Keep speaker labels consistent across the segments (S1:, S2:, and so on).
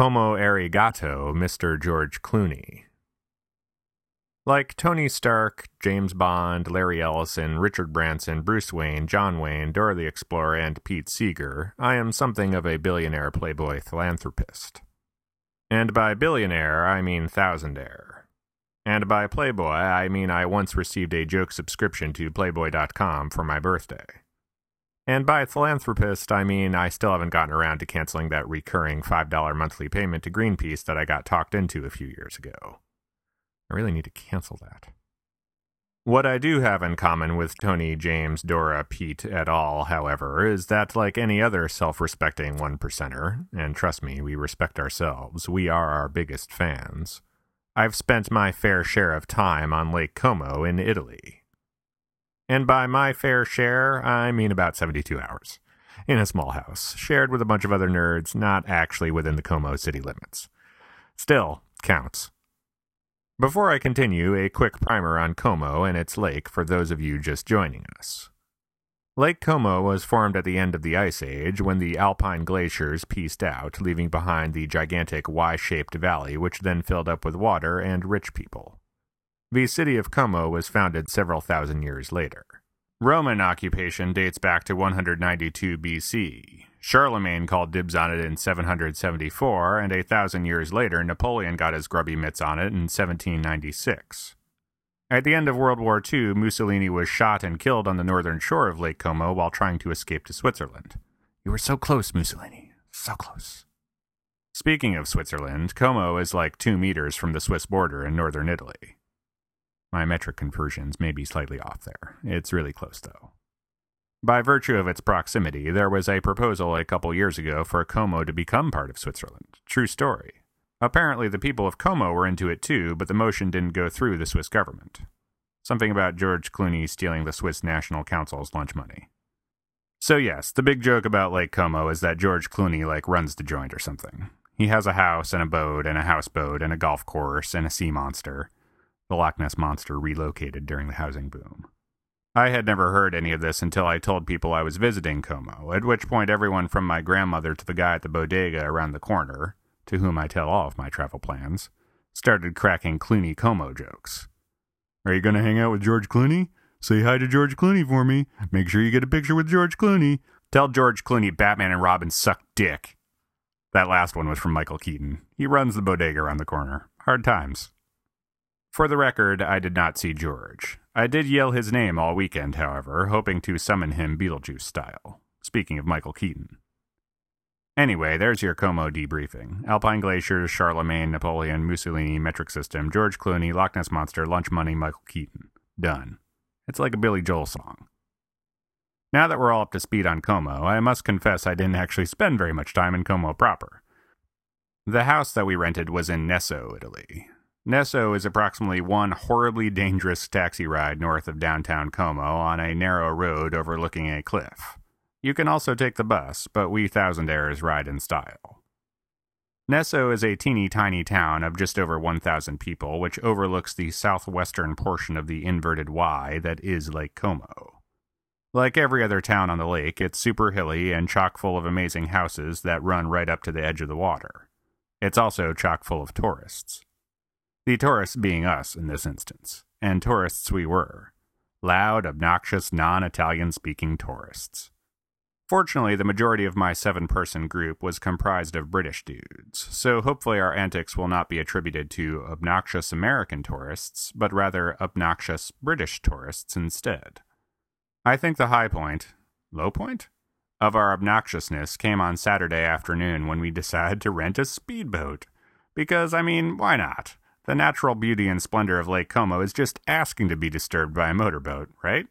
S1: Como Arigato, Mr. George Clooney. Like Tony Stark, James Bond, Larry Ellison, Richard Branson, Bruce Wayne, John Wayne, Dora the Explorer, and Pete Seeger, I am something of a billionaire playboy philanthropist. And by billionaire, I mean thousandaire. And by playboy, I mean I once received a joke subscription to Playboy.com for my birthday. And by philanthropist, I mean I still haven't gotten around to canceling that recurring $5 monthly payment to Greenpeace that I got talked into a few years ago. I really need to cancel that. What I do have in common with Tony, James, Dora, Pete et al., however, is that, like any other self respecting one percenter, and trust me, we respect ourselves, we are our biggest fans, I've spent my fair share of time on Lake Como in Italy. And by my fair share, I mean about 72 hours. In a small house, shared with a bunch of other nerds, not actually within the Como city limits. Still, counts. Before I continue, a quick primer on Como and its lake for those of you just joining us. Lake Como was formed at the end of the Ice Age when the alpine glaciers pieced out, leaving behind the gigantic Y shaped valley, which then filled up with water and rich people. The city of Como was founded several thousand years later. Roman occupation dates back to 192 BC. Charlemagne called dibs on it in 774, and a thousand years later, Napoleon got his grubby mitts on it in 1796. At the end of World War II, Mussolini was shot and killed on the northern shore of Lake Como while trying to escape to Switzerland. You were so close, Mussolini. So close. Speaking of Switzerland, Como is like two meters from the Swiss border in northern Italy. My metric conversions may be slightly off there. It's really close, though. By virtue of its proximity, there was a proposal a couple years ago for Como to become part of Switzerland. True story. Apparently, the people of Como were into it too, but the motion didn't go through the Swiss government. Something about George Clooney stealing the Swiss National Council's lunch money. So yes, the big joke about Lake Como is that George Clooney like runs the joint or something. He has a house and a boat and a houseboat and a golf course and a sea monster. The Loch Ness monster relocated during the housing boom. I had never heard any of this until I told people I was visiting Como, at which point everyone from my grandmother to the guy at the bodega around the corner, to whom I tell all of my travel plans, started cracking Clooney Como jokes. Are you going to hang out with George Clooney? Say hi to George Clooney for me. Make sure you get a picture with George Clooney. Tell George Clooney Batman and Robin suck dick. That last one was from Michael Keaton. He runs the bodega around the corner. Hard times. For the record, I did not see George. I did yell his name all weekend, however, hoping to summon him Beetlejuice style. Speaking of Michael Keaton. Anyway, there's your Como debriefing. Alpine Glaciers, Charlemagne, Napoleon, Mussolini, Metric System, George Clooney, Loch Ness Monster, Lunch Money, Michael Keaton. Done. It's like a Billy Joel song. Now that we're all up to speed on Como, I must confess I didn't actually spend very much time in Como proper. The house that we rented was in Nesso, Italy. Nesso is approximately one horribly dangerous taxi ride north of downtown Como on a narrow road overlooking a cliff. You can also take the bus, but we thousandaires ride in style. Nesso is a teeny tiny town of just over 1,000 people, which overlooks the southwestern portion of the inverted Y that is Lake Como. Like every other town on the lake, it's super hilly and chock full of amazing houses that run right up to the edge of the water. It's also chock full of tourists. The tourists being us in this instance, and tourists we were. Loud, obnoxious, non Italian speaking tourists. Fortunately, the majority of my seven person group was comprised of British dudes, so hopefully our antics will not be attributed to obnoxious American tourists, but rather obnoxious British tourists instead. I think the high point, low point, of our obnoxiousness came on Saturday afternoon when we decided to rent a speedboat. Because, I mean, why not? The natural beauty and splendor of Lake Como is just asking to be disturbed by a motorboat, right?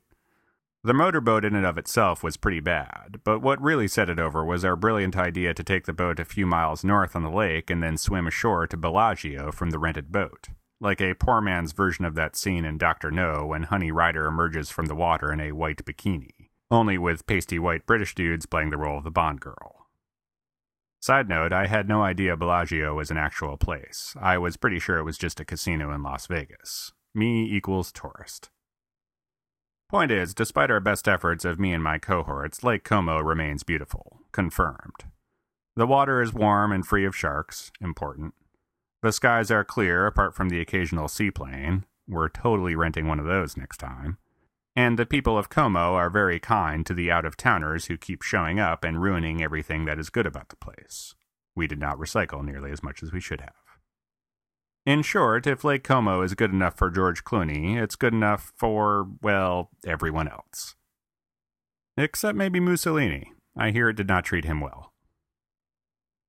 S1: The motorboat in and of itself was pretty bad, but what really set it over was our brilliant idea to take the boat a few miles north on the lake and then swim ashore to Bellagio from the rented boat. Like a poor man's version of that scene in Dr. No when Honey Rider emerges from the water in a white bikini, only with pasty white British dudes playing the role of the Bond girl. Side note, I had no idea Bellagio was an actual place. I was pretty sure it was just a casino in Las Vegas. Me equals tourist. Point is, despite our best efforts of me and my cohorts, Lake Como remains beautiful. Confirmed.
S2: The water is warm and free of sharks, important. The skies are clear apart from the occasional seaplane. We're totally renting one of those next time. And the people of Como are very kind to the out of towners who keep showing up and ruining everything that is good about the place. We did not recycle nearly as much as we should have. In short, if Lake Como is good enough for George Clooney, it's good enough for, well, everyone else. Except maybe Mussolini. I hear it did not treat him well.